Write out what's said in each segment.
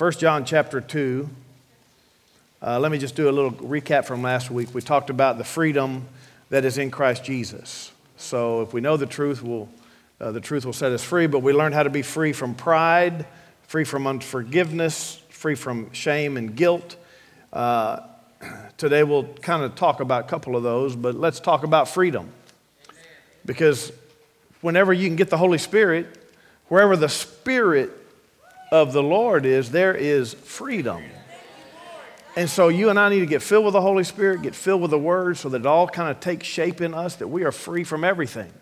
1 John chapter 2. Uh, let me just do a little recap from last week. We talked about the freedom that is in Christ Jesus. So if we know the truth, we'll, uh, the truth will set us free, but we learned how to be free from pride, free from unforgiveness, free from shame and guilt. Uh, today we'll kind of talk about a couple of those, but let's talk about freedom. Because whenever you can get the Holy Spirit, wherever the Spirit of the Lord is, there is freedom. And so you and I need to get filled with the Holy Spirit, get filled with the Word, so that it all kind of takes shape in us, that we are free from everything.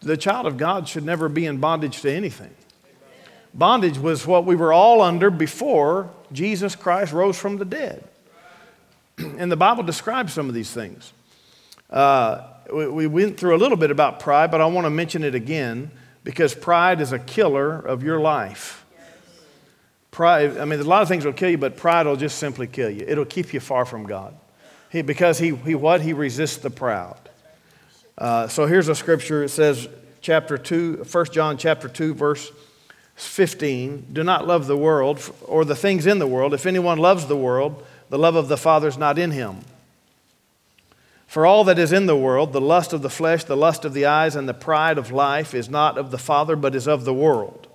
The child of God should never be in bondage to anything. Bondage was what we were all under before Jesus Christ rose from the dead. And the Bible describes some of these things. Uh, we, we went through a little bit about pride, but I want to mention it again because pride is a killer of your life. Pride, I mean, a lot of things will kill you, but pride will just simply kill you. It'll keep you far from God. He, because he, he what? He resists the proud. Uh, so here's a scripture. It says, chapter 2, 1 John chapter 2, verse 15. Do not love the world or the things in the world. If anyone loves the world, the love of the Father is not in him. For all that is in the world, the lust of the flesh, the lust of the eyes, and the pride of life is not of the Father, but is of the world.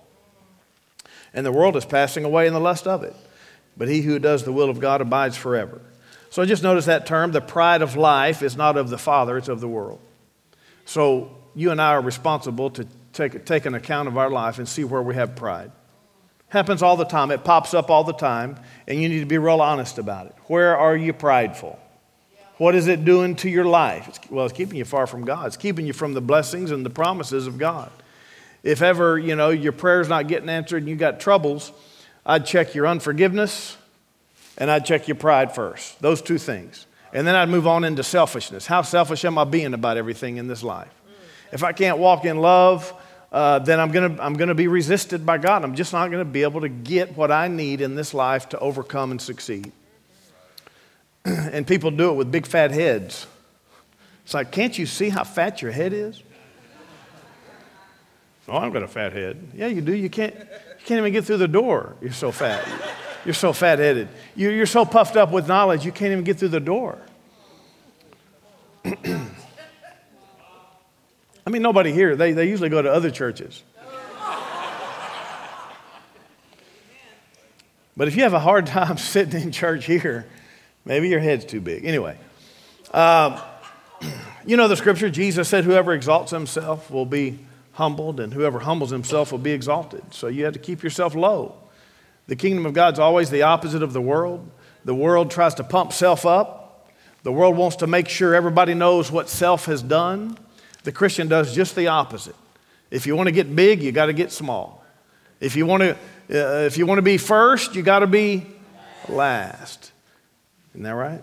And the world is passing away in the lust of it. But he who does the will of God abides forever. So just notice that term the pride of life is not of the Father, it's of the world. So you and I are responsible to take, take an account of our life and see where we have pride. Happens all the time, it pops up all the time, and you need to be real honest about it. Where are you prideful? What is it doing to your life? It's, well, it's keeping you far from God. It's keeping you from the blessings and the promises of God. If ever, you know, your prayer's not getting answered and you got troubles, I'd check your unforgiveness and I'd check your pride first. Those two things. And then I'd move on into selfishness. How selfish am I being about everything in this life? If I can't walk in love, uh, then I'm going to I'm to be resisted by God. I'm just not going to be able to get what I need in this life to overcome and succeed. and people do it with big fat heads. It's like, can't you see how fat your head is? Oh, I've got a fat head. Yeah, you do. You can't, you can't even get through the door. You're so fat. You're so fat headed. You're so puffed up with knowledge, you can't even get through the door. I mean, nobody here, they, they usually go to other churches. But if you have a hard time sitting in church here, Maybe your head's too big. Anyway, um, you know the scripture Jesus said, Whoever exalts himself will be humbled, and whoever humbles himself will be exalted. So you have to keep yourself low. The kingdom of God's always the opposite of the world. The world tries to pump self up, the world wants to make sure everybody knows what self has done. The Christian does just the opposite. If you want to get big, you got to get small. If you want to, uh, if you want to be first, you got to be last. Isn't that right?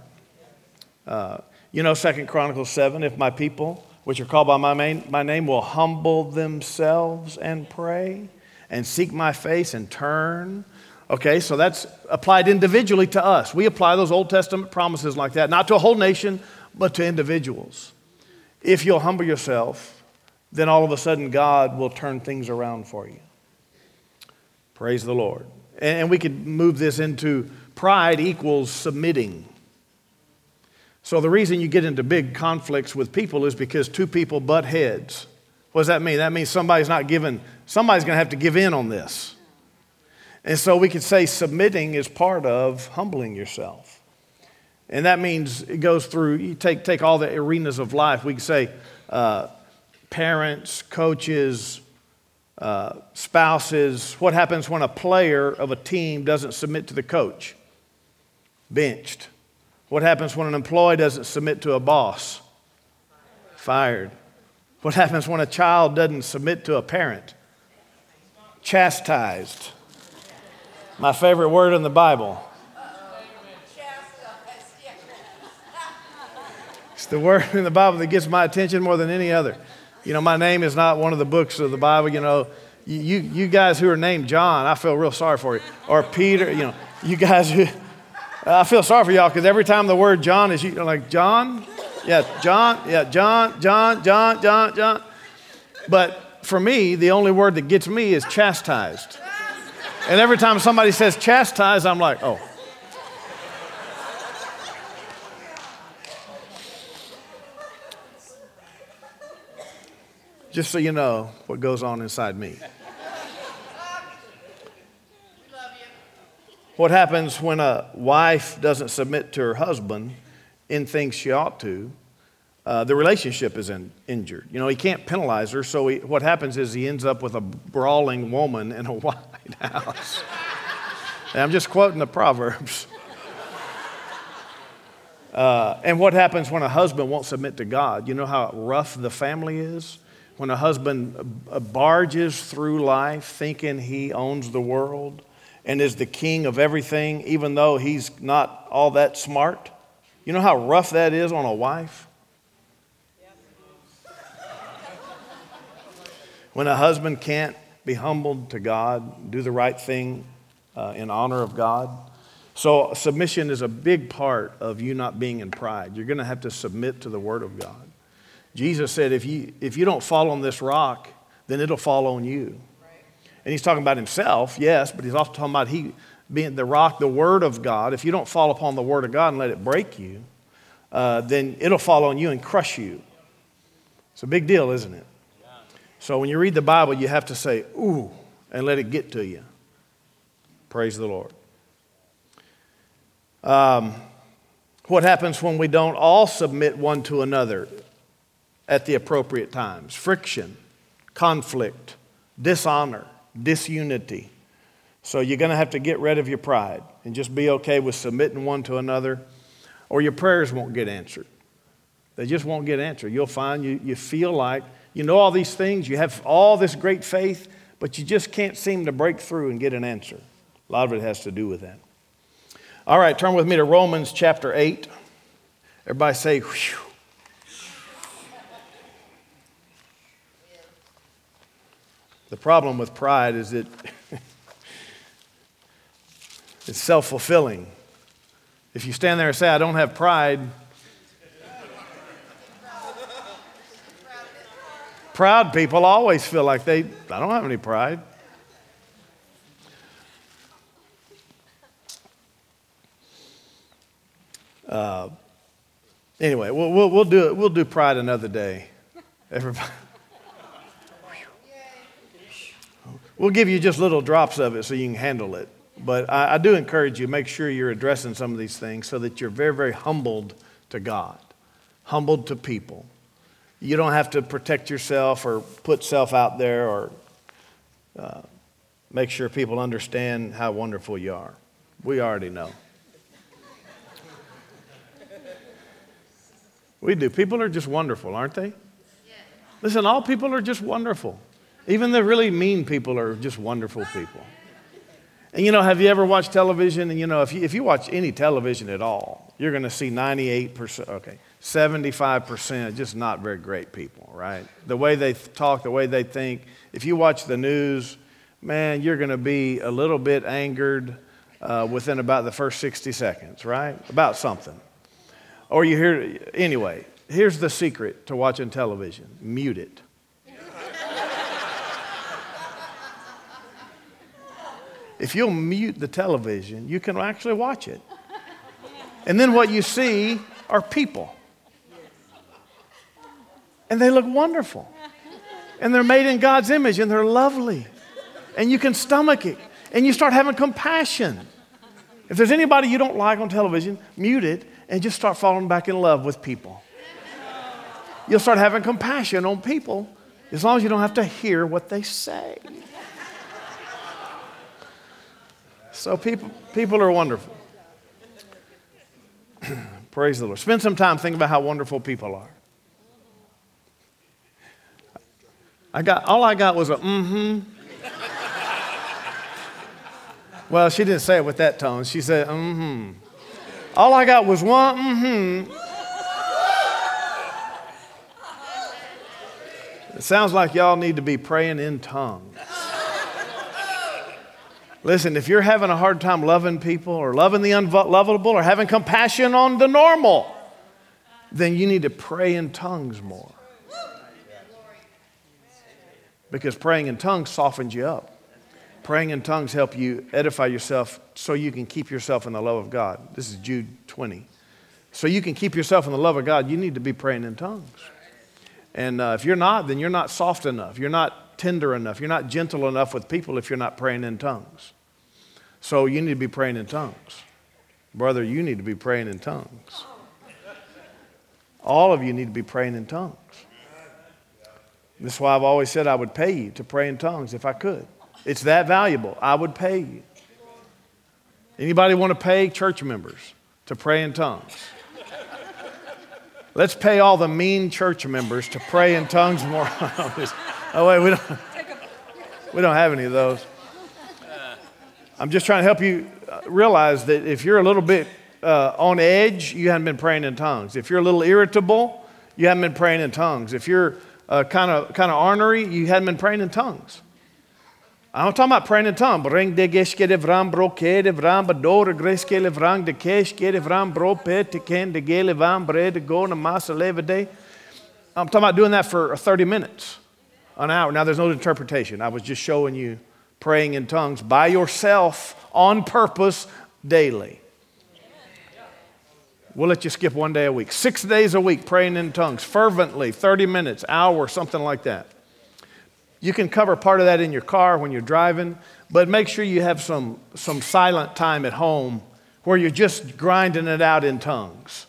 Uh, you know, Second Chronicles 7 if my people, which are called by my, main, my name, will humble themselves and pray and seek my face and turn. Okay, so that's applied individually to us. We apply those Old Testament promises like that, not to a whole nation, but to individuals. If you'll humble yourself, then all of a sudden God will turn things around for you. Praise the Lord. And we could move this into Pride equals submitting. So the reason you get into big conflicts with people is because two people butt heads. What does that mean? That means somebody's not giving, somebody's going to have to give in on this. And so we could say submitting is part of humbling yourself. And that means it goes through, you take, take all the arenas of life. We could say uh, parents, coaches, uh, spouses. What happens when a player of a team doesn't submit to the coach? benched. What happens when an employee doesn't submit to a boss? Fired. What happens when a child doesn't submit to a parent? Chastised. My favorite word in the Bible. It's the word in the Bible that gets my attention more than any other. You know, my name is not one of the books of the Bible. You know, you, you guys who are named John, I feel real sorry for you. Or Peter, you know, you guys who Uh, I feel sorry for y'all because every time the word John is you're like John, yeah, John, yeah, John, John, John, John, John. But for me, the only word that gets me is chastised. And every time somebody says chastise, I'm like, oh. Just so you know what goes on inside me. What happens when a wife doesn't submit to her husband in things she ought to? Uh, the relationship is in, injured. You know, he can't penalize her, so he, what happens is he ends up with a brawling woman in a White House. and I'm just quoting the Proverbs. Uh, and what happens when a husband won't submit to God? You know how rough the family is? When a husband barges through life thinking he owns the world and is the king of everything, even though he's not all that smart. You know how rough that is on a wife? When a husband can't be humbled to God, do the right thing uh, in honor of God. So, submission is a big part of you not being in pride. You're going to have to submit to the Word of God. Jesus said, if you, if you don't fall on this rock, then it'll fall on you. And he's talking about himself, yes, but he's also talking about he being the rock, the Word of God. If you don't fall upon the Word of God and let it break you, uh, then it'll fall on you and crush you. It's a big deal, isn't it? So when you read the Bible, you have to say, ooh, and let it get to you. Praise the Lord. Um, what happens when we don't all submit one to another at the appropriate times? Friction, conflict, dishonor, disunity. So you're going to have to get rid of your pride and just be okay with submitting one to another, or your prayers won't get answered. They just won't get answered. You'll find you, you feel like you know all these things, you have all this great faith, but you just can't seem to break through and get an answer. A lot of it has to do with that. All right, turn with me to Romans chapter 8. Everybody say, whew. The problem with pride is that it's self fulfilling. If you stand there and say, I don't have pride, Proud people always feel like they, I don't have any pride. Uh, anyway, we'll, we'll, we'll, do. We'll do pride another day. Everybody. We'll give you just little drops of it so you can handle it. But I, I do encourage you, make sure you're addressing some of these things so that you're very, very humbled to God, humbled to people. You don't have to protect yourself or put self out there or uh, make sure people understand how wonderful you are. We already know. We do. People are just wonderful, aren't they? Listen, all people are just wonderful. Even the really mean people are just wonderful people. And you know, have you ever watched television? And you know, if you, if you watch any television at all, you're going to see 98%. Okay. 75% just not very great people, right? The way they talk, the way they think. If you watch the news, man, you're going to be a little bit angered uh, within about the first 60 seconds, right? About something. Or you hear, anyway, here's the secret to watching television mute it. If you'll mute the television, you can actually watch it. And then what you see are people and they look wonderful. And they're made in God's image and they're lovely. And you can stomach it. And you start having compassion. If there's anybody you don't like on television, mute it and just start falling back in love with people. You'll start having compassion on people as long as you don't have to hear what they say. So people, people are wonderful. Praise the Lord. Spend some time thinking about how wonderful people are. I got, all I got was a mm-hmm. well, she didn't say it with that tone. She said, mm-hmm. All I got was one mm-hmm. It sounds like y'all need to be praying in tongues. Listen, if you're having a hard time loving people or loving the unlovable or having compassion on the normal, then you need to pray in tongues more because praying in tongues softens you up. Praying in tongues help you edify yourself so you can keep yourself in the love of God. This is Jude 20. So you can keep yourself in the love of God, you need to be praying in tongues. And uh, if you're not, then you're not soft enough. You're not tender enough. You're not gentle enough with people if you're not praying in tongues. So you need to be praying in tongues. Brother, you need to be praying in tongues. All of you need to be praying in tongues. This is why I've always said I would pay you to pray in tongues if I could. It's that valuable. I would pay you. Anybody want to pay church members to pray in tongues? Let's pay all the mean church members to pray in tongues more. Oh, wait, we don't, we don't have any of those. I'm just trying to help you uh, realize that if you're a little bit uh, on edge, you haven't been praying in tongues. If you're a little irritable, you haven't been praying in tongues. If you're kind of kind of ornery, you hadn't been praying in tongues. I'm talking about praying in tongues. I'm talking about doing that for 30 minutes, an hour. Now there's no interpretation. I was just showing you praying in tongues by yourself on purpose daily. We'll let you skip one day a week. Six days a week praying in tongues, fervently, 30 minutes, hour, something like that. You can cover part of that in your car when you're driving, but make sure you have some, some silent time at home where you're just grinding it out in tongues.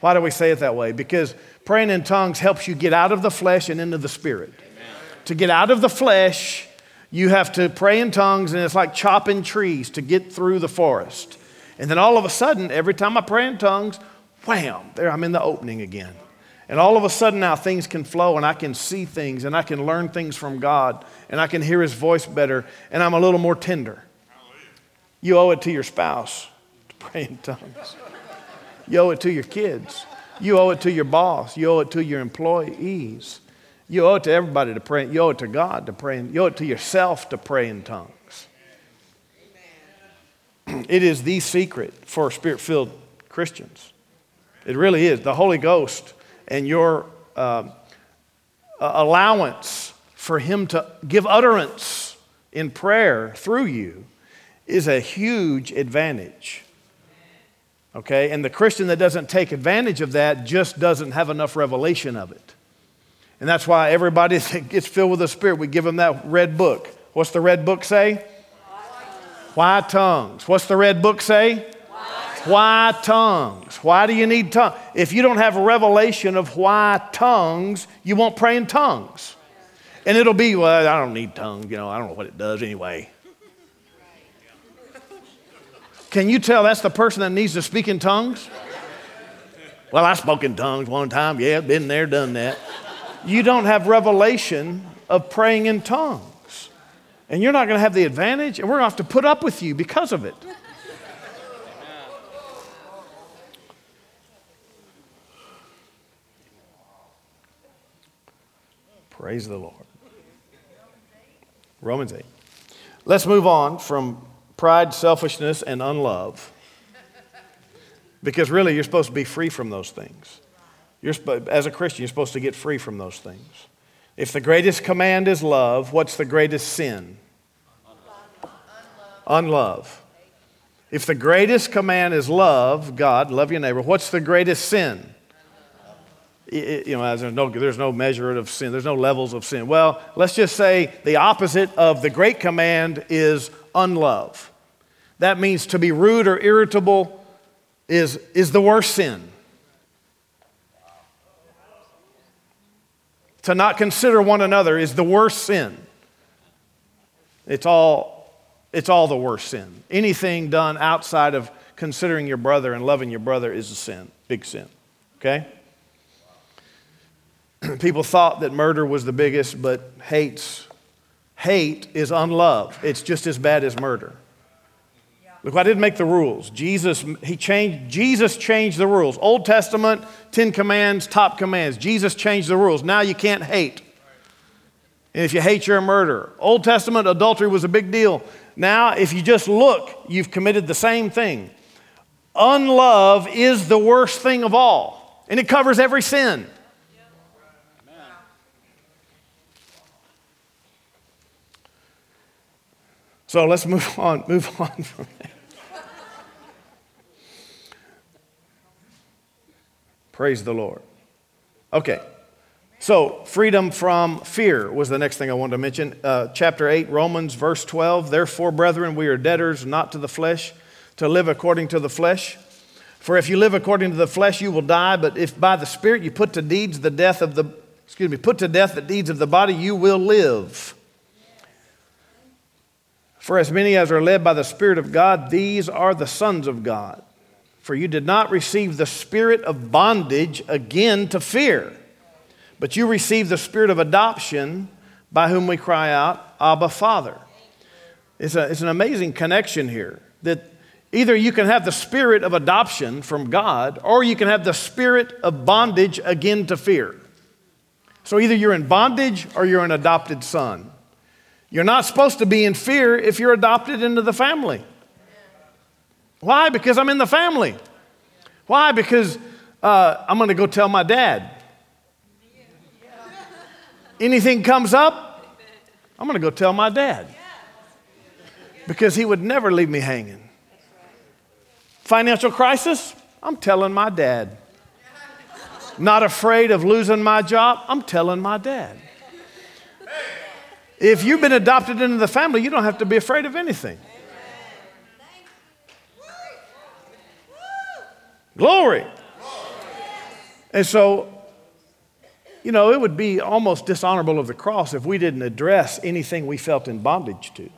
Why do we say it that way? Because praying in tongues helps you get out of the flesh and into the spirit. To get out of the flesh, you have to pray in tongues, and it's like chopping trees to get through the forest. And then all of a sudden, every time I pray in tongues, wham, there I'm in the opening again. And all of a sudden now things can flow and I can see things and I can learn things from God and I can hear his voice better and I'm a little more tender. You owe it to your spouse to pray in tongues. You owe it to your kids. You owe it to your boss. You owe it to your employees. You owe it to everybody to pray. You owe it to God to pray. You owe it to yourself to pray in tongues. It is the secret for spirit filled Christians. It really is. The Holy Ghost and your uh, allowance for Him to give utterance in prayer through you is a huge advantage. Okay? And the Christian that doesn't take advantage of that just doesn't have enough revelation of it. And that's why everybody that gets filled with the Spirit, we give them that red book. What's the red book say? Why tongues? What's the red book say? Why tongues? Why do you need tongues? If you don't have a revelation of why tongues, you won't pray in tongues. And it'll be, well, I don't need tongues, you know, I don't know what it does anyway. Can you tell that's the person that needs to speak in tongues? Well, I spoke in tongues one time. Yeah, been there, done that. You don't have revelation of praying in tongues. And you're not going to have the advantage, and we're going to have to put up with you because of it. Praise the Lord. Romans 8. Let's move on from pride, selfishness, and unlove. Because really, you're supposed to be free from those things. You're, as a Christian, you're supposed to get free from those things. If the greatest command is love, what's the greatest sin? Unlove. If the greatest command is love, God, love your neighbor, what's the greatest sin? you know, there's no, there's no measure of sin, there's no levels of sin. Well, let's just say the opposite of the great command is unlove. That means to be rude or irritable is, is the worst sin. To not consider one another is the worst sin. It's all, it's all the worst sin. Anything done outside of considering your brother and loving your brother is a sin, big sin. Okay? people thought that murder was the biggest, but hate's, hate is unlove. It's just as bad as murder. Look, I didn't make the rules. Jesus, he changed, Jesus changed the rules. Old Testament, Ten Commands, top commands. Jesus changed the rules. Now you can't hate. And if you hate, you're a murderer. Old Testament, adultery was a big deal. Now, if you just look, you've committed the same thing. Unlove is the worst thing of all, and it covers every sin. So let's move on, move on from that. Praise the Lord. Okay. So, freedom from fear was the next thing I wanted to mention. Uh, chapter 8, Romans, verse 12. Therefore, brethren, we are debtors not to the flesh, to live according to the flesh. For if you live according to the flesh, you will die. But if by the Spirit you put to deeds the death of the, excuse me, put to death the deeds of the body, you will live. For as many as are led by the Spirit of God, these are the sons of God. For you did not receive the spirit of bondage again to fear but you received the spirit of adoption by whom we cry out, Abba, Father. It's, a, it's an amazing connection here that either you can have the spirit of adoption from God or you can have the spirit of bondage again to fear. So either you're in bondage or you're an adopted son. You're not supposed to be in fear if you're adopted into the family. Why? Because I'm in the family. Why? Because uh, I'm going to go tell my dad anything comes up, I'm going to go tell my dad because he would never leave me hanging. Financial crisis, I'm telling my dad. Not afraid of losing my job, I'm telling my dad. If you've been adopted into the family, you don't have to be afraid of anything. Glory. And so you know, it would be almost dishonorable of the cross if we didn't address anything we felt in bondage to.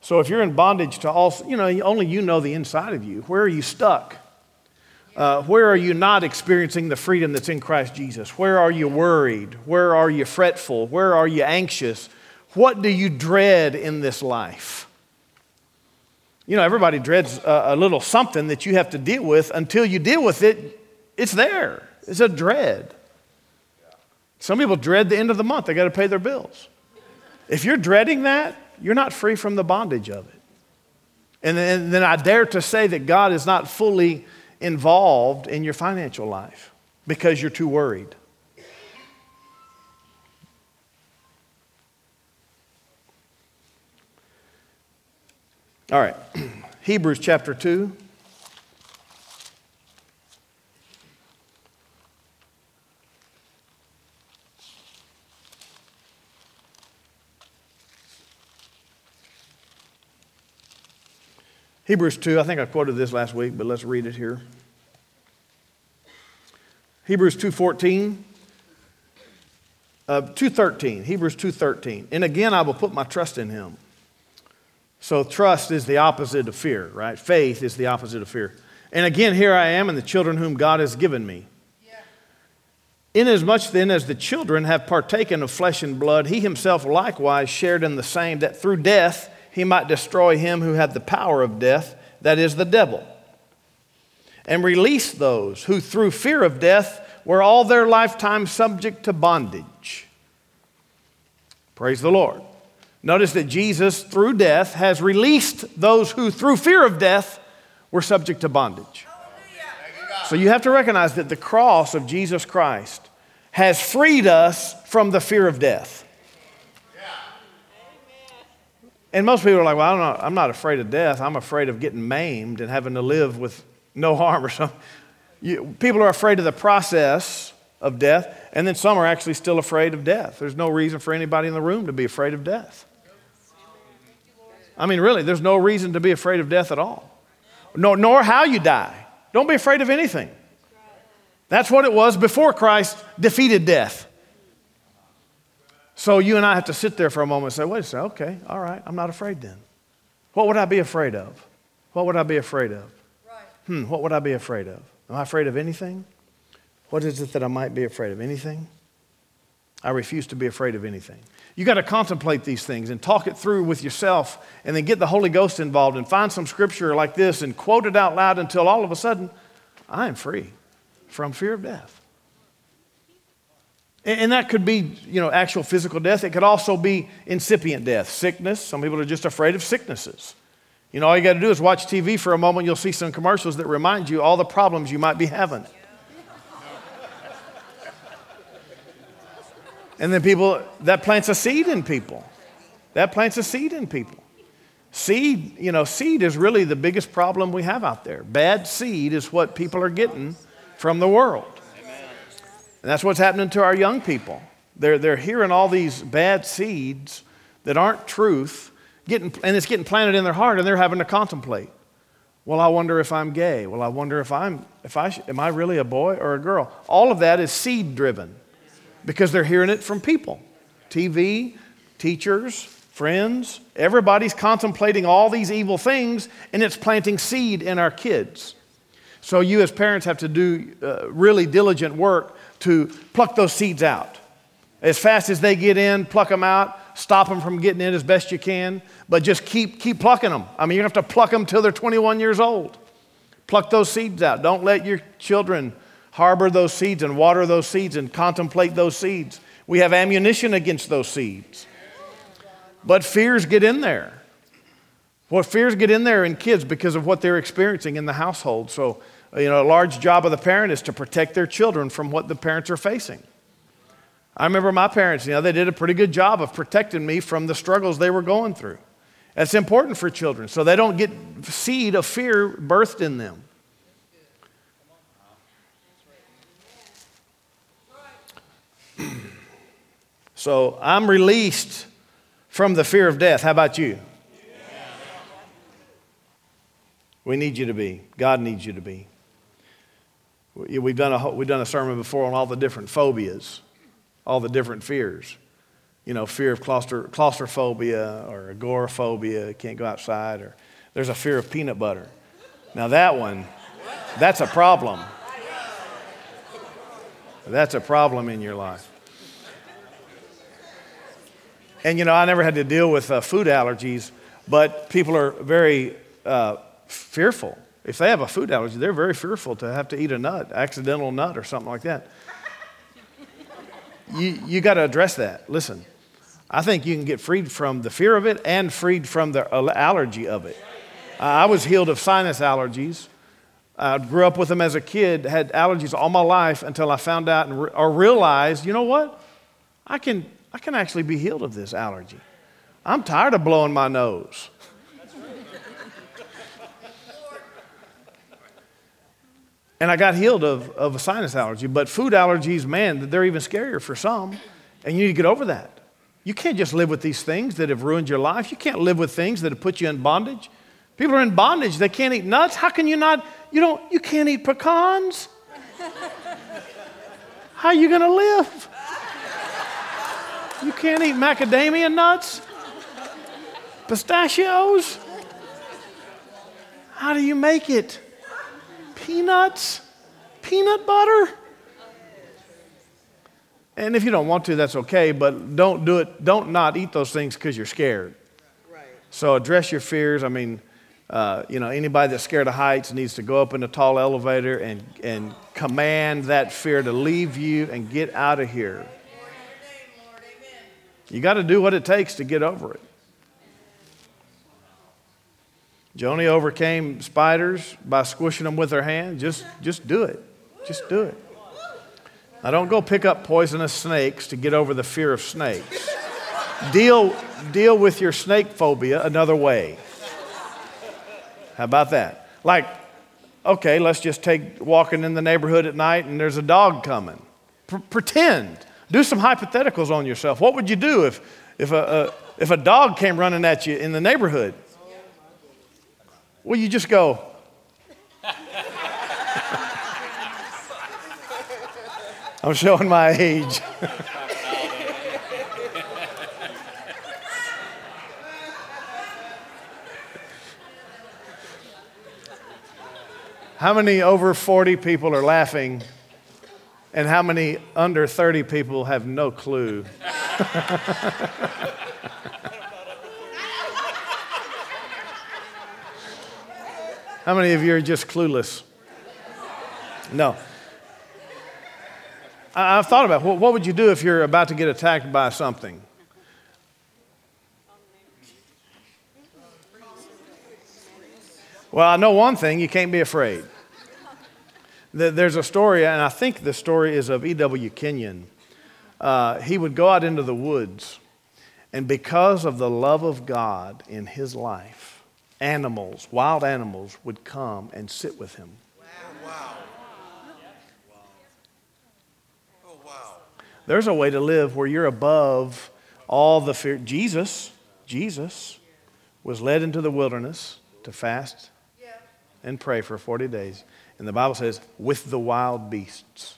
So if you're in bondage to all, you know, only you know the inside of you. Where are you stuck? Uh, where are you not experiencing the freedom that's in Christ Jesus? Where are you worried? Where are you fretful? Where are you anxious? What do you dread in this life? You know, everybody dreads a, a little something that you have to deal with. Until you deal with it, it's there. It's a dread. Some people dread the end of the month, they got to pay their bills. If you're dreading that, you're not free from the bondage of it. And then, then I dare to say that God is not fully involved in your financial life because you're too worried. All right, Hebrews chapter 2. Hebrews 2, I think I quoted this last week, but let's read it here. Hebrews 2.14, uh, 2.13, Hebrews 2.13. And again, I will put my trust in him. So trust is the opposite of fear, right? Faith is the opposite of fear. And again, here I am and the children whom God has given me. Inasmuch then as the children have partaken of flesh and blood, he himself likewise shared in the same, that through death he might destroy him who had the power of death, that is, the devil, and release those who through fear of death were all their lifetime subject to bondage. Praise the Lord. Notice that Jesus, through death, has released those who, through fear of death, were subject to bondage. So you have to recognize that the cross of Jesus Christ has freed us from the fear of death. And most people are like, well, I'm not, I'm not afraid of death. I'm afraid of getting maimed and having to live with no harm or something. You, people are afraid of the process of death, and then some are actually still afraid of death. There's no reason for anybody in the room to be afraid of death. I mean, really, there's no reason to be afraid of death at all, nor, nor how you die. Don't be afraid of anything. That's what it was before Christ defeated death. So you and I have to sit there for a moment and say, wait a second, okay, all right, I'm not afraid then. What would I be afraid of? What would I be afraid of? Hmm, what would I be afraid of? Am I afraid of anything? What is it that I might be afraid of? Anything? I refuse to be afraid of anything. You got to contemplate these things and talk it through with yourself and then get the Holy Ghost involved and find some scripture like this and quote it out loud until all of a sudden, I am free from fear of death. And that could be, you know, actual physical death. It could also be incipient death, sickness. Some people are just afraid of sicknesses. You know, all you got to do is watch TV for a moment. You'll see some commercials that remind you all the problems you might be having. And then people, that plants a seed in people. That plants a seed in people. Seed, you know, seed is really the biggest problem we have out there. Bad seed is what people are getting from the world. And that's what's happening to our young people. They're, they're hearing all these bad seeds that aren't truth, getting, and it's getting planted in their heart, and they're having to contemplate. Well, I wonder if I'm gay. Well, I wonder if I'm, if I, am I really a boy or a girl? All of that is seed driven because they're hearing it from people TV, teachers, friends. Everybody's contemplating all these evil things, and it's planting seed in our kids. So, you as parents have to do uh, really diligent work to pluck those seeds out. As fast as they get in, pluck them out, stop them from getting in as best you can, but just keep, keep plucking them. I mean, you have to pluck them till they're 21 years old. Pluck those seeds out. Don't let your children harbor those seeds and water those seeds and contemplate those seeds. We have ammunition against those seeds. But fears get in there. Well, fears get in there in kids because of what they're experiencing in the household. So, you know, a large job of the parent is to protect their children from what the parents are facing. I remember my parents, you know, they did a pretty good job of protecting me from the struggles they were going through. That's important for children so they don't get seed of fear birthed in them. So I'm released from the fear of death. How about you? We need you to be. God needs you to be. We've done a, we've done a sermon before on all the different phobias all the different fears. You know, fear of claustro- claustrophobia or agoraphobia, can't go outside, or there's a fear of peanut butter. Now, that one, that's a problem. That's a problem in your life. And you know, I never had to deal with uh, food allergies, but people are very uh, fearful. If they have a food allergy, they're very fearful to have to eat a nut, accidental nut or something like that you, you got to address that. Listen, I think you can get freed from the fear of it and freed from the allergy of it. I was healed of sinus allergies. I grew up with them as a kid, had allergies all my life until I found out and re- or realized, you know what? I can, I can actually be healed of this allergy. I'm tired of blowing my nose. And I got healed of, of a sinus allergy. But food allergies, man, they're even scarier for some. And you need to get over that. You can't just live with these things that have ruined your life. You can't live with things that have put you in bondage. People are in bondage. They can't eat nuts. How can you not? You don't. You can't eat pecans. How are you going to live? You can't eat macadamia nuts, pistachios. How do you make it? peanuts, peanut butter. And if you don't want to, that's okay, but don't do it, don't not eat those things because you're scared. Right. So address your fears. I mean, uh, you know, anybody that's scared of heights needs to go up in a tall elevator and, and command that fear to leave you and get out of here. You got to do what it takes to get over it. Joni overcame spiders by squishing them with her hand. Just, just do it. Just do it. Now, don't go pick up poisonous snakes to get over the fear of snakes. deal, deal with your snake phobia another way. How about that? Like, okay, let's just take walking in the neighborhood at night and there's a dog coming. P- pretend. Do some hypotheticals on yourself. What would you do if, if, a, a, if a dog came running at you in the neighborhood? Well, you just go. I'm showing my age. how many over 40 people are laughing, and how many under 30 people have no clue? How many of you are just clueless? No. I, have thought about what, what would you do if you're about to get attacked by something? Well, I know one thing you can't be afraid. There's a story, and I think the story is of E.W. Kenyon. Uh, he would go out into the woods And because of the love of God in his life, animals, wild animals, would come and sit with him. Wow. Oh, wow. There's a way to live where you're above all the fear. Jesus, Jesus was led into the wilderness to fast and pray for 40 days. And the Bible says, with the wild beasts.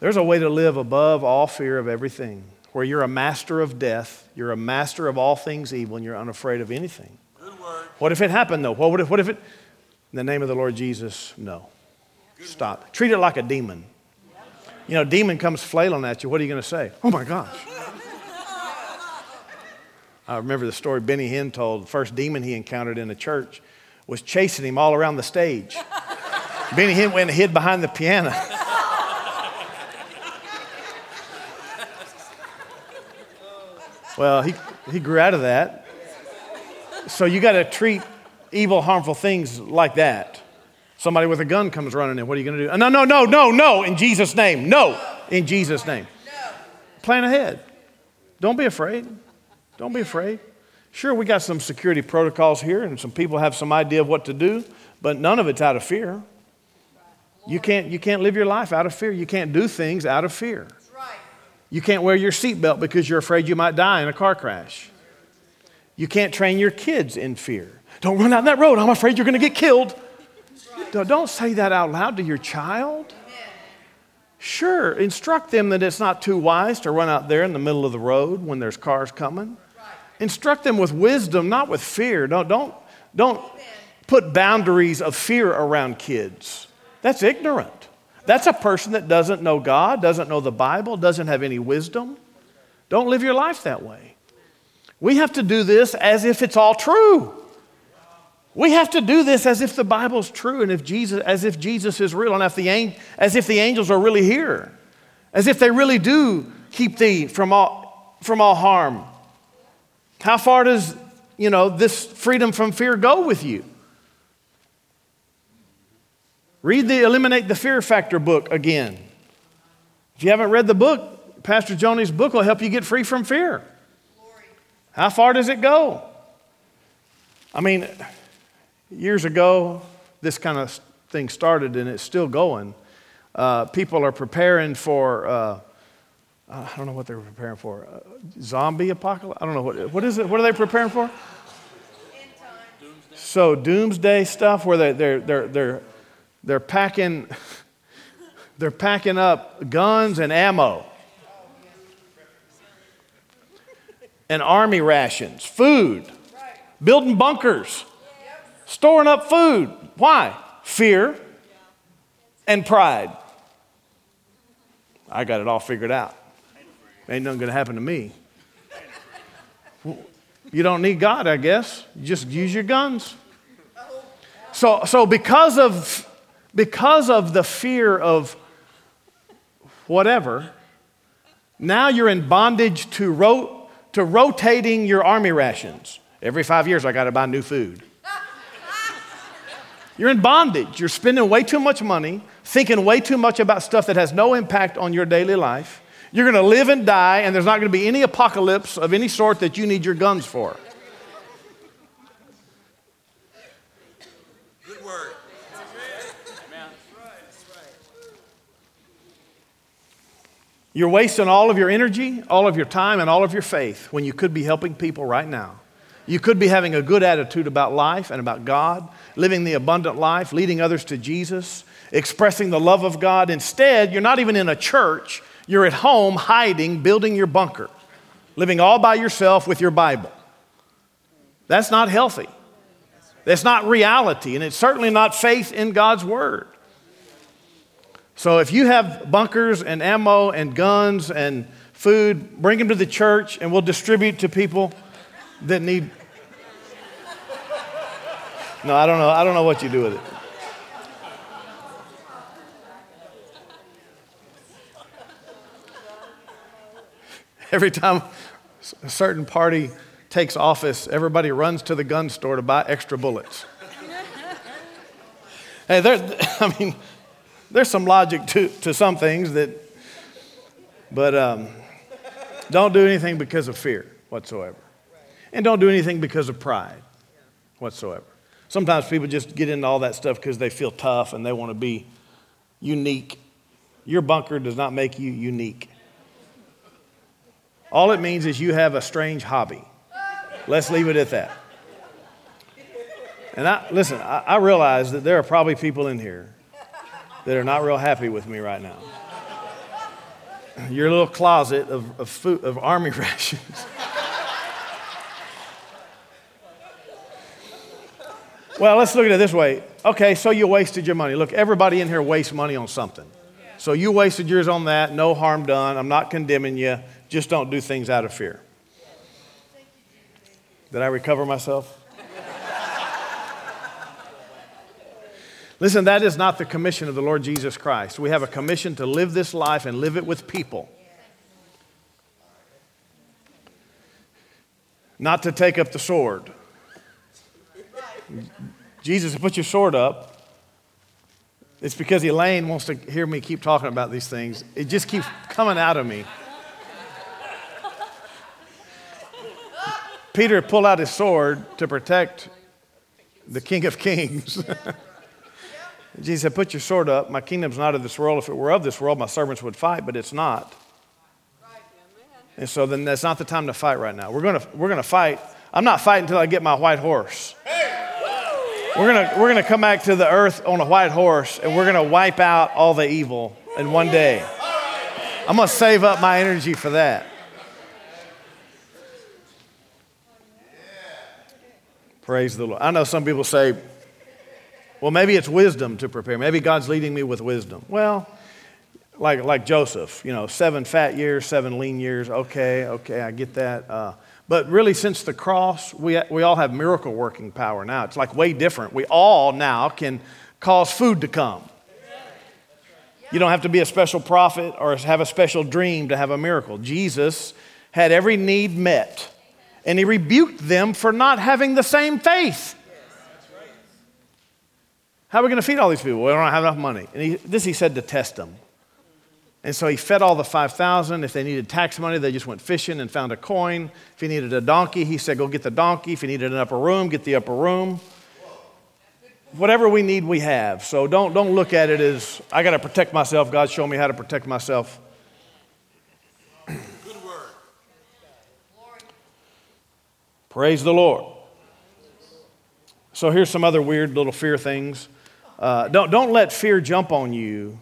There's a way to live above all fear of everything, where you're a master of death, you're a master of all things evil, and you're unafraid of anything. Good word. What if it happened, though? What if, what if it, in the name of the Lord Jesus, no. Stop. Treat it like a demon. You know, demon comes flailing at you. What are you going to say? Oh my gosh. I remember the story Benny Hinn told. The first demon he encountered in a church was chasing him all around the stage. Benny Hinn went and hid behind the piano. well, he, he grew out of that. So you got to treat evil, harmful things like that. Somebody with a gun comes running in. What are you going to do? No, no, no, no, no, in Jesus' name. No, in Jesus' name. Plan ahead. Don't be afraid. Don't be afraid. Sure, we got some security protocols here, and some people have some idea of what to do, but none of it's out of fear. You can't, you can't live your life out of fear. You can't do things out of fear. You can't wear your seatbelt because you're afraid you might die in a car crash. You can't train your kids in fear. Don't run out that road. I'm afraid you're going to get killed. Don't say that out loud to your child. Sure, instruct them that it's not too wise to run out there in the middle of the road when there's cars coming. Instruct them with wisdom, not with fear. Don't, don't, don't put boundaries of fear around kids. That's ignorant. That's a person that doesn't know God, doesn't know the Bible, doesn't have any wisdom. Don't live your life that way. We have to do this as if it's all true. We have to do this as if the Bible's true and if Jesus, as if Jesus is real and if the, as if the angels are really here, as if they really do keep thee from all, from all harm. How far does, you know, this freedom from fear go with you? Read the Eliminate the Fear Factor book again. If you haven't read the book, Pastor Joni's book will help you get free from fear. How far does it go? I mean, years ago, this kind of thing started and it's still going. Uh, people are preparing for, uh, I don't know what they're preparing for, uh, zombie apocalypse? I don't know what, what is it? What are they preparing for? So, doomsday stuff where they, they're, they're, they're, they're, packing, they're packing up guns and ammo. And army rations, food, building bunkers storing up food. Why? Fear and pride. I got it all figured out. Ain't nothing going to happen to me. You don't need God, I guess. You just use your guns. So, so because, of, because of the fear of whatever, now you're in bondage to, ro- to rotating your army rations. Every five years, I got to buy new food. You're in bondage. You're spending way too much money, thinking way too much about stuff that has no impact on your daily life. You're going to live and die, and there's not going to be any apocalypse of any sort that you need your guns for. Good word. You're wasting all of your energy, all of your time, and all of your faith when you could be helping people right now. You could be having a good attitude about life and about God, living the abundant life, leading others to Jesus, expressing the love of God. Instead, you're not even in a church, you're at home hiding, building your bunker, living all by yourself with your Bible. That's not healthy. That's not reality, and it's certainly not faith in God's Word. So if you have bunkers and ammo and guns and food, bring them to the church and we'll distribute to people that need. No, I don't know. I don't know what you do with it. Every time a certain party takes office, everybody runs to the gun store to buy extra bullets. hey, there, I mean, there's some logic to, to some things that, but um, Don't do anything because of fear whatsoever. And don't do anything because of pride whatsoever. Sometimes people just get into all that stuff because they feel tough and they want to be unique. Your bunker does not make you unique. All it means is you have a strange hobby. Let's leave it at that. And I, listen, I, I realize that there are probably people in here that are not real happy with me right now. Your little closet of, of, food, of army rations. well, let's look at it this way. Okay, so you wasted your money. Look, everybody in here wastes money on something. So you wasted yours on that, no harm done. I'm not condemning you. Just don't do things out of fear. Did I recover myself? Listen, that is not the commission of the Lord Jesus Christ. We have a commission to live this life and live it with people. Not to take up the sword. Jesus, put your sword up. It's because Elaine wants to hear me keep talking about these things. It just keeps coming out of me. Peter pulled out his sword to protect the King of Kings. Jesus said, Put your sword up. My kingdom's not of this world. If it were of this world, my servants would fight, but it's not. And so then that's not the time to fight right now. We're going to, we're going to fight. I'm not fighting until I get my white horse. We're going to, we're going to come back to the earth on a white horse and we're going to wipe out all the evil in one day. I'm going to save up my energy for that. Praise the Lord. I know some people say, well, maybe it's wisdom to prepare. Maybe God's leading me with wisdom. Well, like, like Joseph, you know, seven fat years, seven lean years. Okay, okay, I get that. Uh, but really, since the cross, we, we all have miracle working power now. It's like way different. We all now can cause food to come. You don't have to be a special prophet or have a special dream to have a miracle. Jesus had every need met, and he rebuked them for not having the same faith. How are we going to feed all these people? We don't have enough money. And he, this he said to test them. And so he fed all the 5,000. If they needed tax money, they just went fishing and found a coin. If he needed a donkey, he said, Go get the donkey. If he needed an upper room, get the upper room. Whatever we need, we have. So don't, don't look at it as, I got to protect myself. God, show me how to protect myself. Good word. Praise the Lord. So here's some other weird little fear things. Uh, don't, don't let fear jump on you.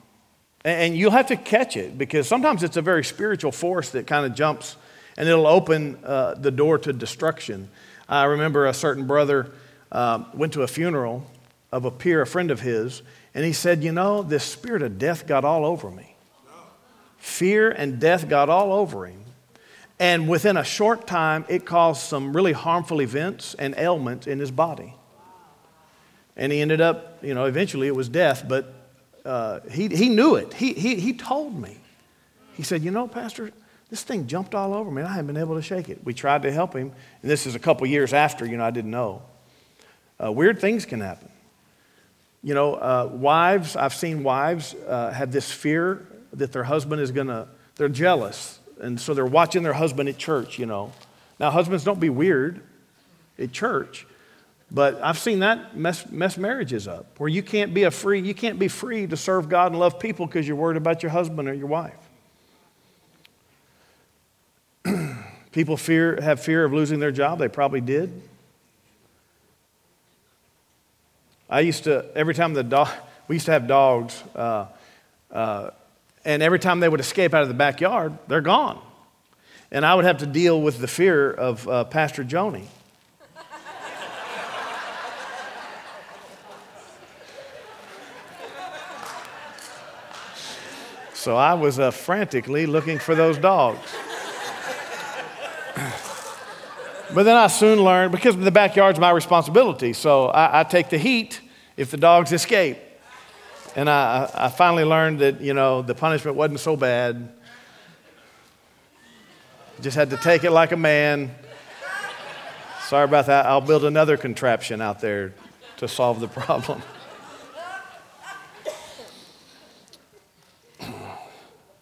And, you'll have to catch it because sometimes it's a very spiritual force that kind of jumps and it'll open uh, the door to destruction. I remember a certain brother uh, went to a funeral of a peer, a friend of his, and he said, You know, this spirit of death got all over me. Fear and death got all over him. And within a short time, it caused some really harmful events and ailments in his body. And he ended up, you know, eventually it was death, but uh, he, he knew it. He, he, he told me. He said, You know, Pastor, this thing jumped all over me and I haven't been able to shake it. We tried to help him, and this is a couple years after, you know, I didn't know. Uh, weird things can happen. You know, uh, wives, I've seen wives uh, have this fear that their husband is going to, they're jealous. And so they're watching their husband at church, you know. Now, husbands, don't be weird at church. But I've seen that mess, mess marriages up where you can't be a free, you can't be free to serve God and love people because you're worried about your husband or your wife. people fear, have fear of losing their job. They probably did. I used to, every time the dog, we used to have dogs, uh, uh, and every time they would escape out of the backyard, they're gone. And I would have to deal with the fear of uh, Pastor Joni. So I was uh, frantically looking for those dogs. but then I soon learned because the backyard's my responsibility, so I, I take the heat if the dogs escape. And I, I finally learned that, you know, the punishment wasn't so bad. Just had to take it like a man. Sorry about that. I'll build another contraption out there to solve the problem.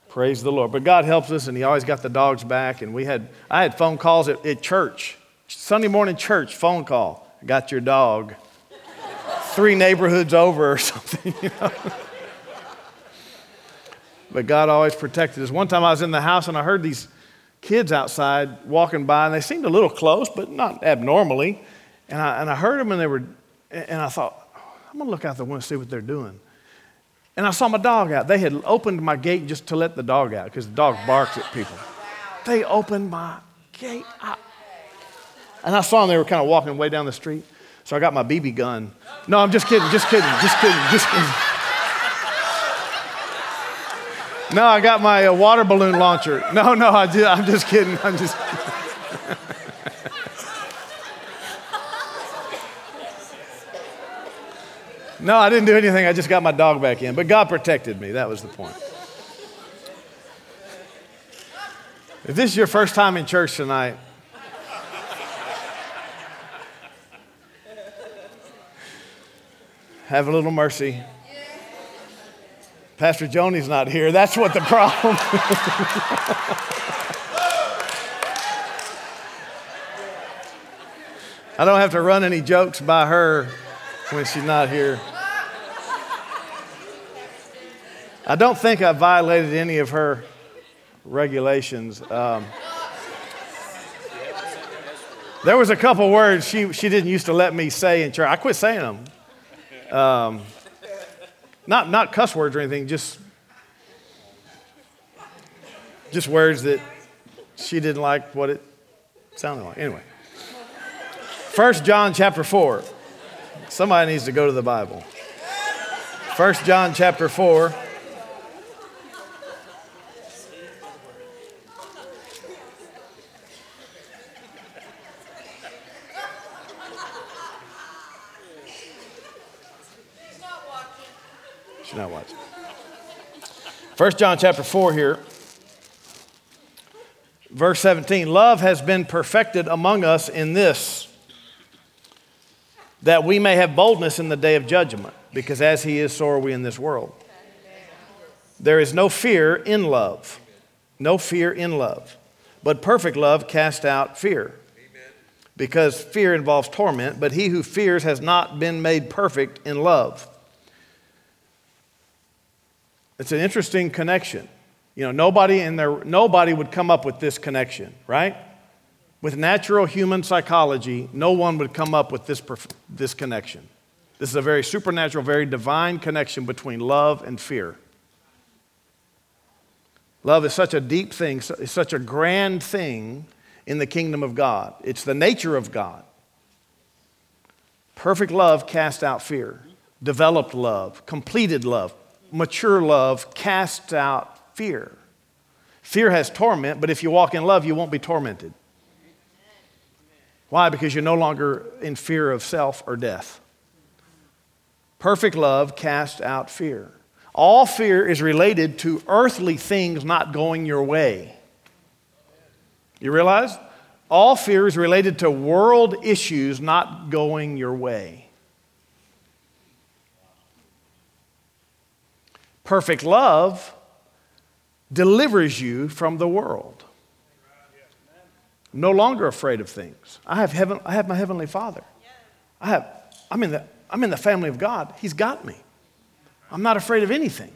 Praise the Lord. But God helps us, and He always got the dogs back. And we had, I had phone calls at, at church, Sunday morning church phone call. Got your dog. Three neighborhoods over or something, you know. but God always protected us. One time I was in the house and I heard these kids outside walking by, and they seemed a little close, but not abnormally. And I, and I heard them, and they were, and I thought, I'm gonna look out the window and see what they're doing. And I saw my dog out. They had opened my gate just to let the dog out because the dog barks at people. They opened my gate. I, and I saw them, they were kind of walking way down the street. So I got my BB gun. No, I'm just kidding, just kidding, just kidding, just kidding. No, I got my uh, water balloon launcher. No, no, I did, I'm just kidding. I'm just No, I didn't do anything. I just got my dog back in. But God protected me. That was the point. If this is your first time in church tonight, have a little mercy. Pastor Joni's not here. That's what the problem I don't have to run any jokes by her when she's not here. I don't think I violated any of her regulations. Um, there was a couple words she, she didn't used to let me say in church. I quit saying them. Um, not, not cuss words or anything, just, just words that she didn't like what it sounded like. Anyway, First John chapter 4. Somebody needs to go to the Bible. First John chapter 4. She's not watching. First John chapter 4 here. Verse 17 Love has been perfected among us in this, that we may have boldness in the day of judgment, because as he is, so are we in this world. There is no fear in love, no fear in love, but perfect love casts out fear. Because fear involves torment, but he who fears has not been made perfect in love. It's an interesting connection. You know, nobody in there, nobody would come up with this connection, right? With natural human psychology, no one would come up with this, this connection. This is a very supernatural, very divine connection between love and fear. Love is such a deep thing, it's such a grand thing in the kingdom of God. It's the nature of God. Perfect love casts out fear. Developed love, completed love, mature love casts out fear. Fear has torment, but if you walk in love, you won't be tormented. Why? Because you're no longer in fear of self or death. Perfect love casts out fear. All fear is related to earthly things not going your way. You realize? All fear is related to world issues not going your way. Perfect love delivers you from the world. No longer afraid of things. I have, heaven, I have my Heavenly Father. I have, I'm, in the, I'm in the family of God. He's got me. I'm not afraid of anything.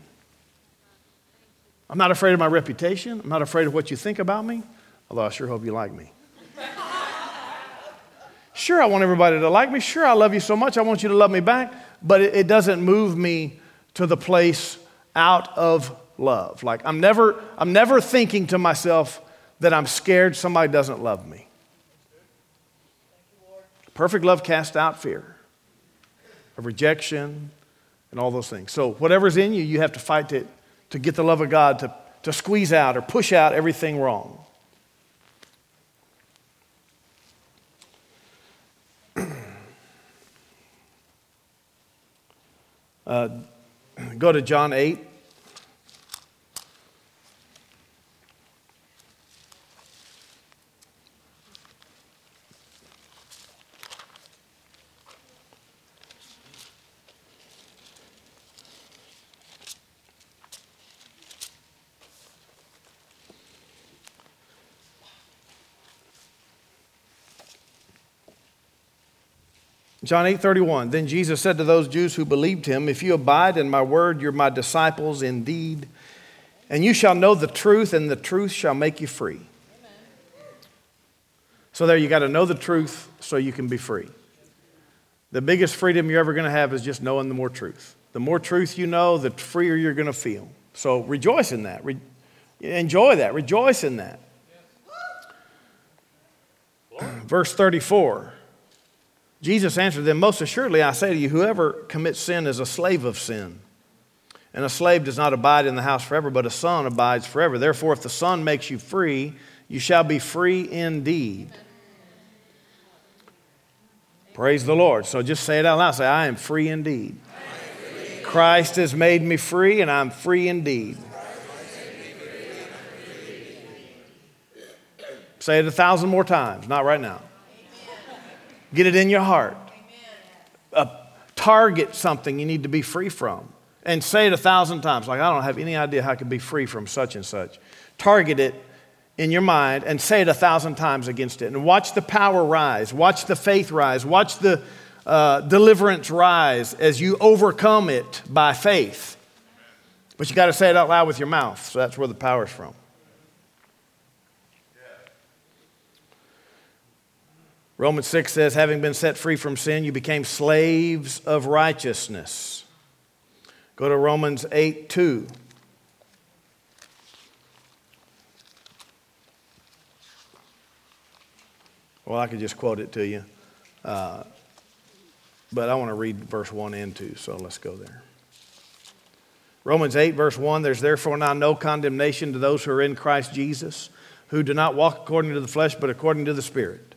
I'm not afraid of my reputation. I'm not afraid of what you think about me, although I sure hope you like me. Sure, I want everybody to like me. Sure, I love you so much. I want you to love me back. But it, it doesn't move me to the place out of love. Like I'm never, I'm never thinking to myself that I'm scared somebody doesn't love me. Perfect love casts out fear of rejection and all those things. So whatever's in you, you have to fight to, to get the love of God to, to squeeze out or push out everything wrong. Uh, go to John 8. John 8 31. Then Jesus said to those Jews who believed him, If you abide in my word, you're my disciples indeed. And you shall know the truth, and the truth shall make you free. So, there you got to know the truth so you can be free. The biggest freedom you're ever going to have is just knowing the more truth. The more truth you know, the freer you're going to feel. So, rejoice in that. Re- enjoy that. Rejoice in that. Verse 34 Jesus answered them, Most assuredly, I say to you, whoever commits sin is a slave of sin. And a slave does not abide in the house forever, but a son abides forever. Therefore, if the son makes you free, you shall be free indeed. Praise the Lord. So just say it out loud. Say, I am free indeed. Christ has made me free, and I'm free indeed. Say it a thousand more times, not right now. Get it in your heart. Uh, target something you need to be free from. And say it a thousand times. Like, I don't have any idea how I could be free from such and such. Target it in your mind and say it a thousand times against it. And watch the power rise. Watch the faith rise. Watch the uh, deliverance rise as you overcome it by faith. But you got to say it out loud with your mouth. So that's where the power's from. Romans 6 says, having been set free from sin, you became slaves of righteousness. Go to Romans 8 2. Well, I could just quote it to you. Uh, but I want to read verse 1 and 2, so let's go there. Romans 8, verse 1 There's therefore now no condemnation to those who are in Christ Jesus, who do not walk according to the flesh, but according to the Spirit.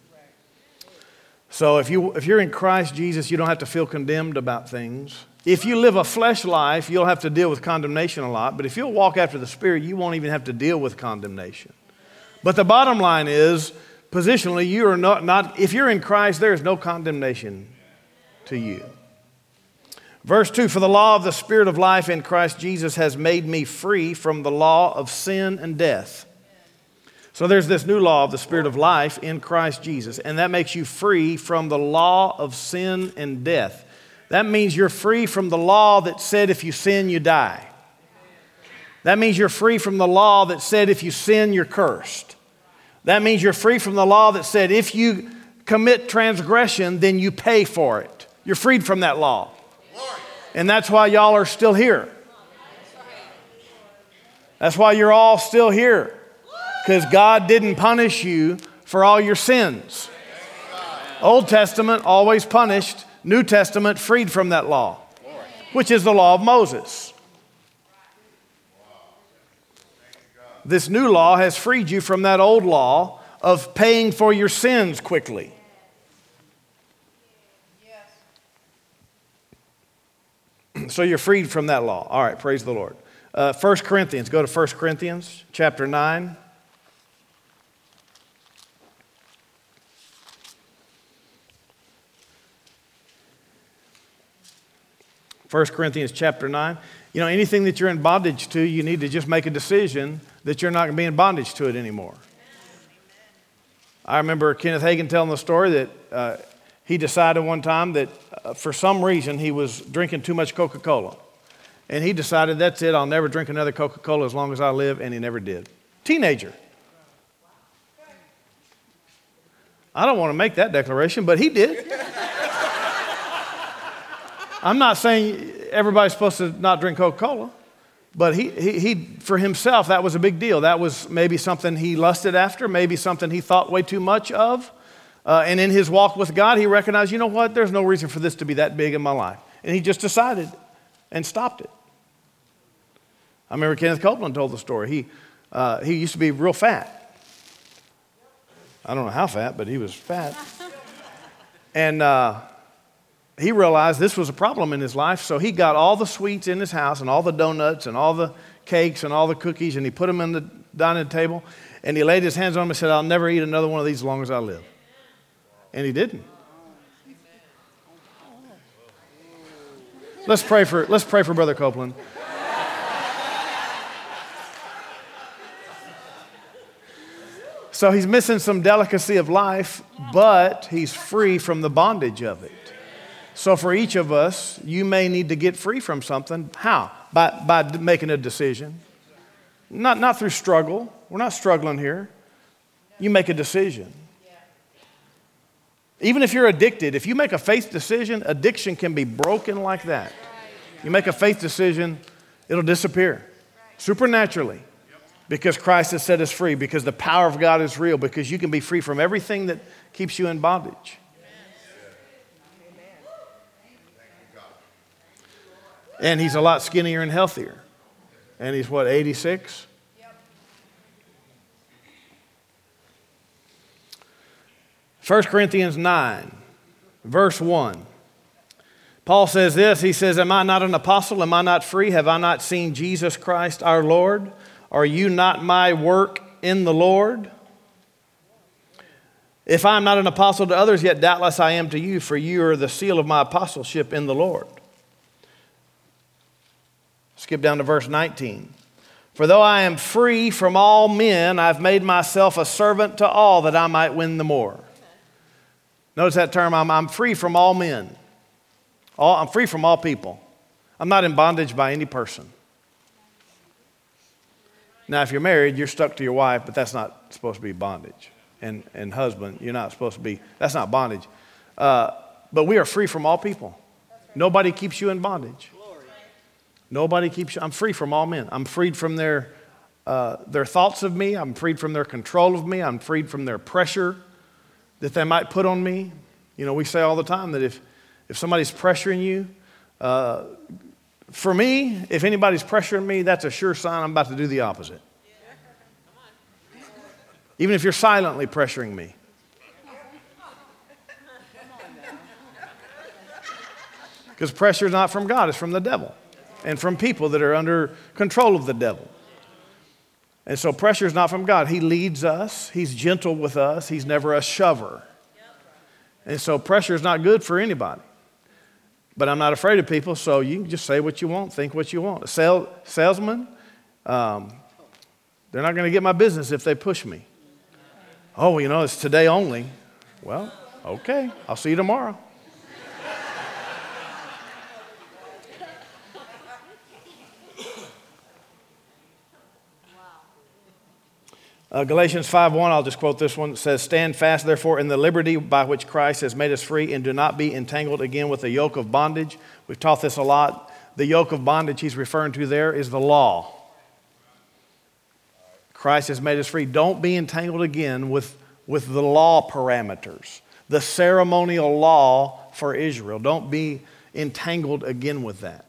So if, you, if you're in Christ Jesus, you don't have to feel condemned about things. If you live a flesh life, you'll have to deal with condemnation a lot. But if you'll walk after the Spirit, you won't even have to deal with condemnation. But the bottom line is, positionally, you are not, not if you're in Christ, there is no condemnation to you. Verse 2 For the law of the Spirit of life in Christ Jesus has made me free from the law of sin and death. So there's this new law of the Spirit of life in Christ Jesus, and that makes you free from the law of sin and death. That means you're free from the law that said if you sin, you die. That means you're free from the law that said if you sin, you're cursed. That means you're free from the law that said if you commit transgression, then you pay for it. You're freed from that law. And that's why y'all are still here. That's why you're all still here because God didn't punish you for all your sins. Old Testament always punished, New Testament freed from that law, which is the law of Moses. This new law has freed you from that old law of paying for your sins quickly. So you're freed from that law. All right, praise the Lord. Uh, 1 Corinthians, go to 1 Corinthians chapter 9. 1 Corinthians chapter 9. You know, anything that you're in bondage to, you need to just make a decision that you're not going to be in bondage to it anymore. I remember Kenneth Hagin telling the story that uh, he decided one time that uh, for some reason he was drinking too much Coca Cola. And he decided, that's it, I'll never drink another Coca Cola as long as I live, and he never did. Teenager. I don't want to make that declaration, but he did. I'm not saying everybody's supposed to not drink Coca Cola, but he, he, he, for himself, that was a big deal. That was maybe something he lusted after, maybe something he thought way too much of. Uh, and in his walk with God, he recognized, you know what, there's no reason for this to be that big in my life. And he just decided and stopped it. I remember Kenneth Copeland told the story. He, uh, he used to be real fat. I don't know how fat, but he was fat. And uh, he realized this was a problem in his life, so he got all the sweets in his house and all the donuts and all the cakes and all the cookies, and he put them in the dining table, and he laid his hands on them and said, I'll never eat another one of these as long as I live. And he didn't. Let's pray for, let's pray for Brother Copeland. So he's missing some delicacy of life, but he's free from the bondage of it. So, for each of us, you may need to get free from something. How? By, by making a decision. Not, not through struggle. We're not struggling here. You make a decision. Even if you're addicted, if you make a faith decision, addiction can be broken like that. You make a faith decision, it'll disappear supernaturally because Christ has set us free, because the power of God is real, because you can be free from everything that keeps you in bondage. And he's a lot skinnier and healthier. And he's what, 86? First Corinthians 9, verse 1. Paul says this He says, Am I not an apostle? Am I not free? Have I not seen Jesus Christ our Lord? Are you not my work in the Lord? If I am not an apostle to others, yet doubtless I am to you, for you are the seal of my apostleship in the Lord. Skip down to verse 19. For though I am free from all men, I've made myself a servant to all that I might win the more. Notice that term I'm, I'm free from all men. All, I'm free from all people. I'm not in bondage by any person. Now, if you're married, you're stuck to your wife, but that's not supposed to be bondage. And, and husband, you're not supposed to be, that's not bondage. Uh, but we are free from all people. Nobody keeps you in bondage. Nobody keeps you, I'm free from all men. I'm freed from their, uh, their thoughts of me. I'm freed from their control of me. I'm freed from their pressure that they might put on me. You know, we say all the time that if, if somebody's pressuring you, uh, for me, if anybody's pressuring me, that's a sure sign I'm about to do the opposite. Even if you're silently pressuring me. Because pressure is not from God, it's from the devil and from people that are under control of the devil. And so pressure is not from God. He leads us, He's gentle with us, He's never a shover. And so pressure is not good for anybody. But I'm not afraid of people, so you can just say what you want, think what you want. A sale, salesman, um, they're not going to get my business if they push me. Oh, you know, it's today only. Well, okay, I'll see you tomorrow. Uh, Galatians 5:1, I'll just quote this one. Says, Stand fast, therefore, in the liberty by which Christ has made us free, and do not be entangled again with the yoke of bondage. We've taught this a lot. The yoke of bondage he's referring to there is the law. Christ has made us free. Don't be entangled again with, with the law parameters, the ceremonial law for Israel. Don't be entangled again with that.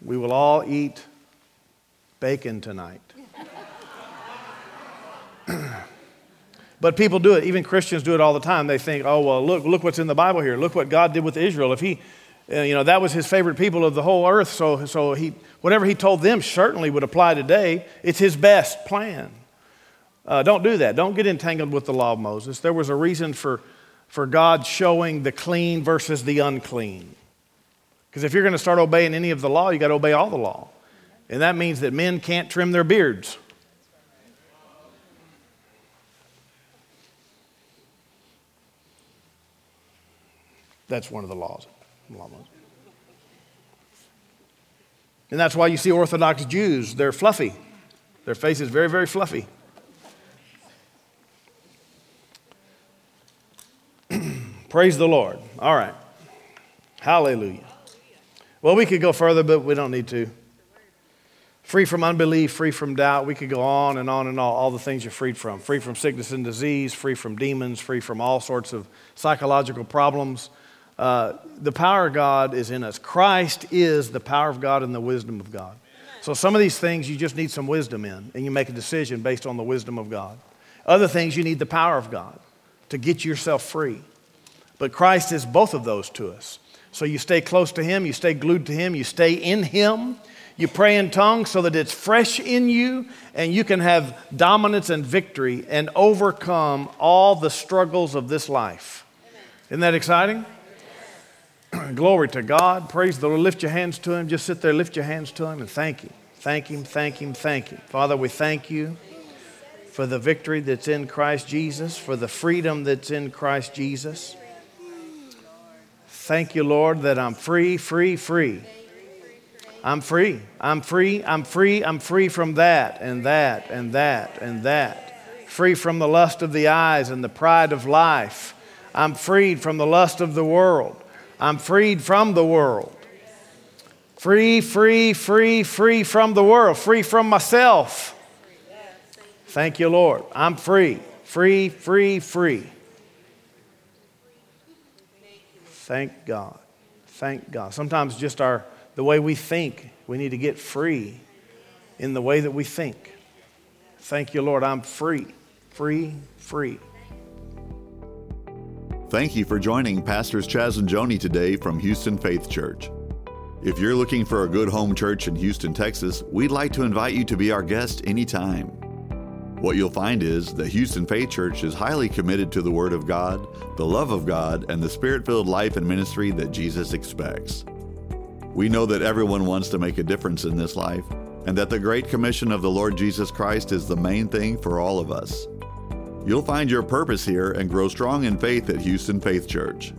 We will all eat bacon tonight. but people do it. Even Christians do it all the time. They think, oh, well, look, look what's in the Bible here. Look what God did with Israel. If he, uh, you know, that was his favorite people of the whole earth. So, so he, whatever he told them certainly would apply today. It's his best plan. Uh, don't do that. Don't get entangled with the law of Moses. There was a reason for, for God showing the clean versus the unclean. Because if you're going to start obeying any of the law, you got to obey all the law. And that means that men can't trim their beards. That's one of the laws. And that's why you see Orthodox Jews, they're fluffy. Their face is very, very fluffy. Praise the Lord. All right. Hallelujah. Well, we could go further, but we don't need to. Free from unbelief, free from doubt. We could go on and on and on, all the things you're freed from. Free from sickness and disease, free from demons, free from all sorts of psychological problems. Uh, the power of God is in us. Christ is the power of God and the wisdom of God. So some of these things you just need some wisdom in, and you make a decision based on the wisdom of God. Other things you need the power of God to get yourself free. But Christ is both of those to us. So you stay close to Him, you stay glued to Him, you stay in Him, you pray in tongues so that it's fresh in you, and you can have dominance and victory and overcome all the struggles of this life. Isn't that exciting? Glory to God. Praise the Lord. Lift your hands to Him. Just sit there, lift your hands to Him, and thank Him. Thank Him, thank Him, thank Him. Father, we thank you for the victory that's in Christ Jesus, for the freedom that's in Christ Jesus. Thank you, Lord, that I'm free, free, free. I'm free. I'm free. I'm free. I'm free from that and that and that and that. Free from the lust of the eyes and the pride of life. I'm freed from the lust of the world. I'm freed from the world. Free, free, free, free from the world, free from myself. Thank you, Lord. I'm free, free, free, free. Thank God. Thank God. Sometimes just our the way we think, we need to get free in the way that we think. Thank you, Lord. I'm free, free, free. Thank you for joining Pastors Chas and Joni today from Houston Faith Church. If you're looking for a good home church in Houston, Texas, we'd like to invite you to be our guest anytime. What you'll find is that Houston Faith Church is highly committed to the Word of God, the love of God, and the spirit filled life and ministry that Jesus expects. We know that everyone wants to make a difference in this life, and that the Great Commission of the Lord Jesus Christ is the main thing for all of us. You'll find your purpose here and grow strong in faith at Houston Faith Church.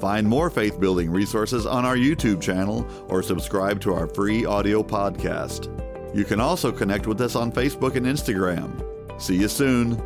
Find more faith building resources on our YouTube channel or subscribe to our free audio podcast. You can also connect with us on Facebook and Instagram. See you soon.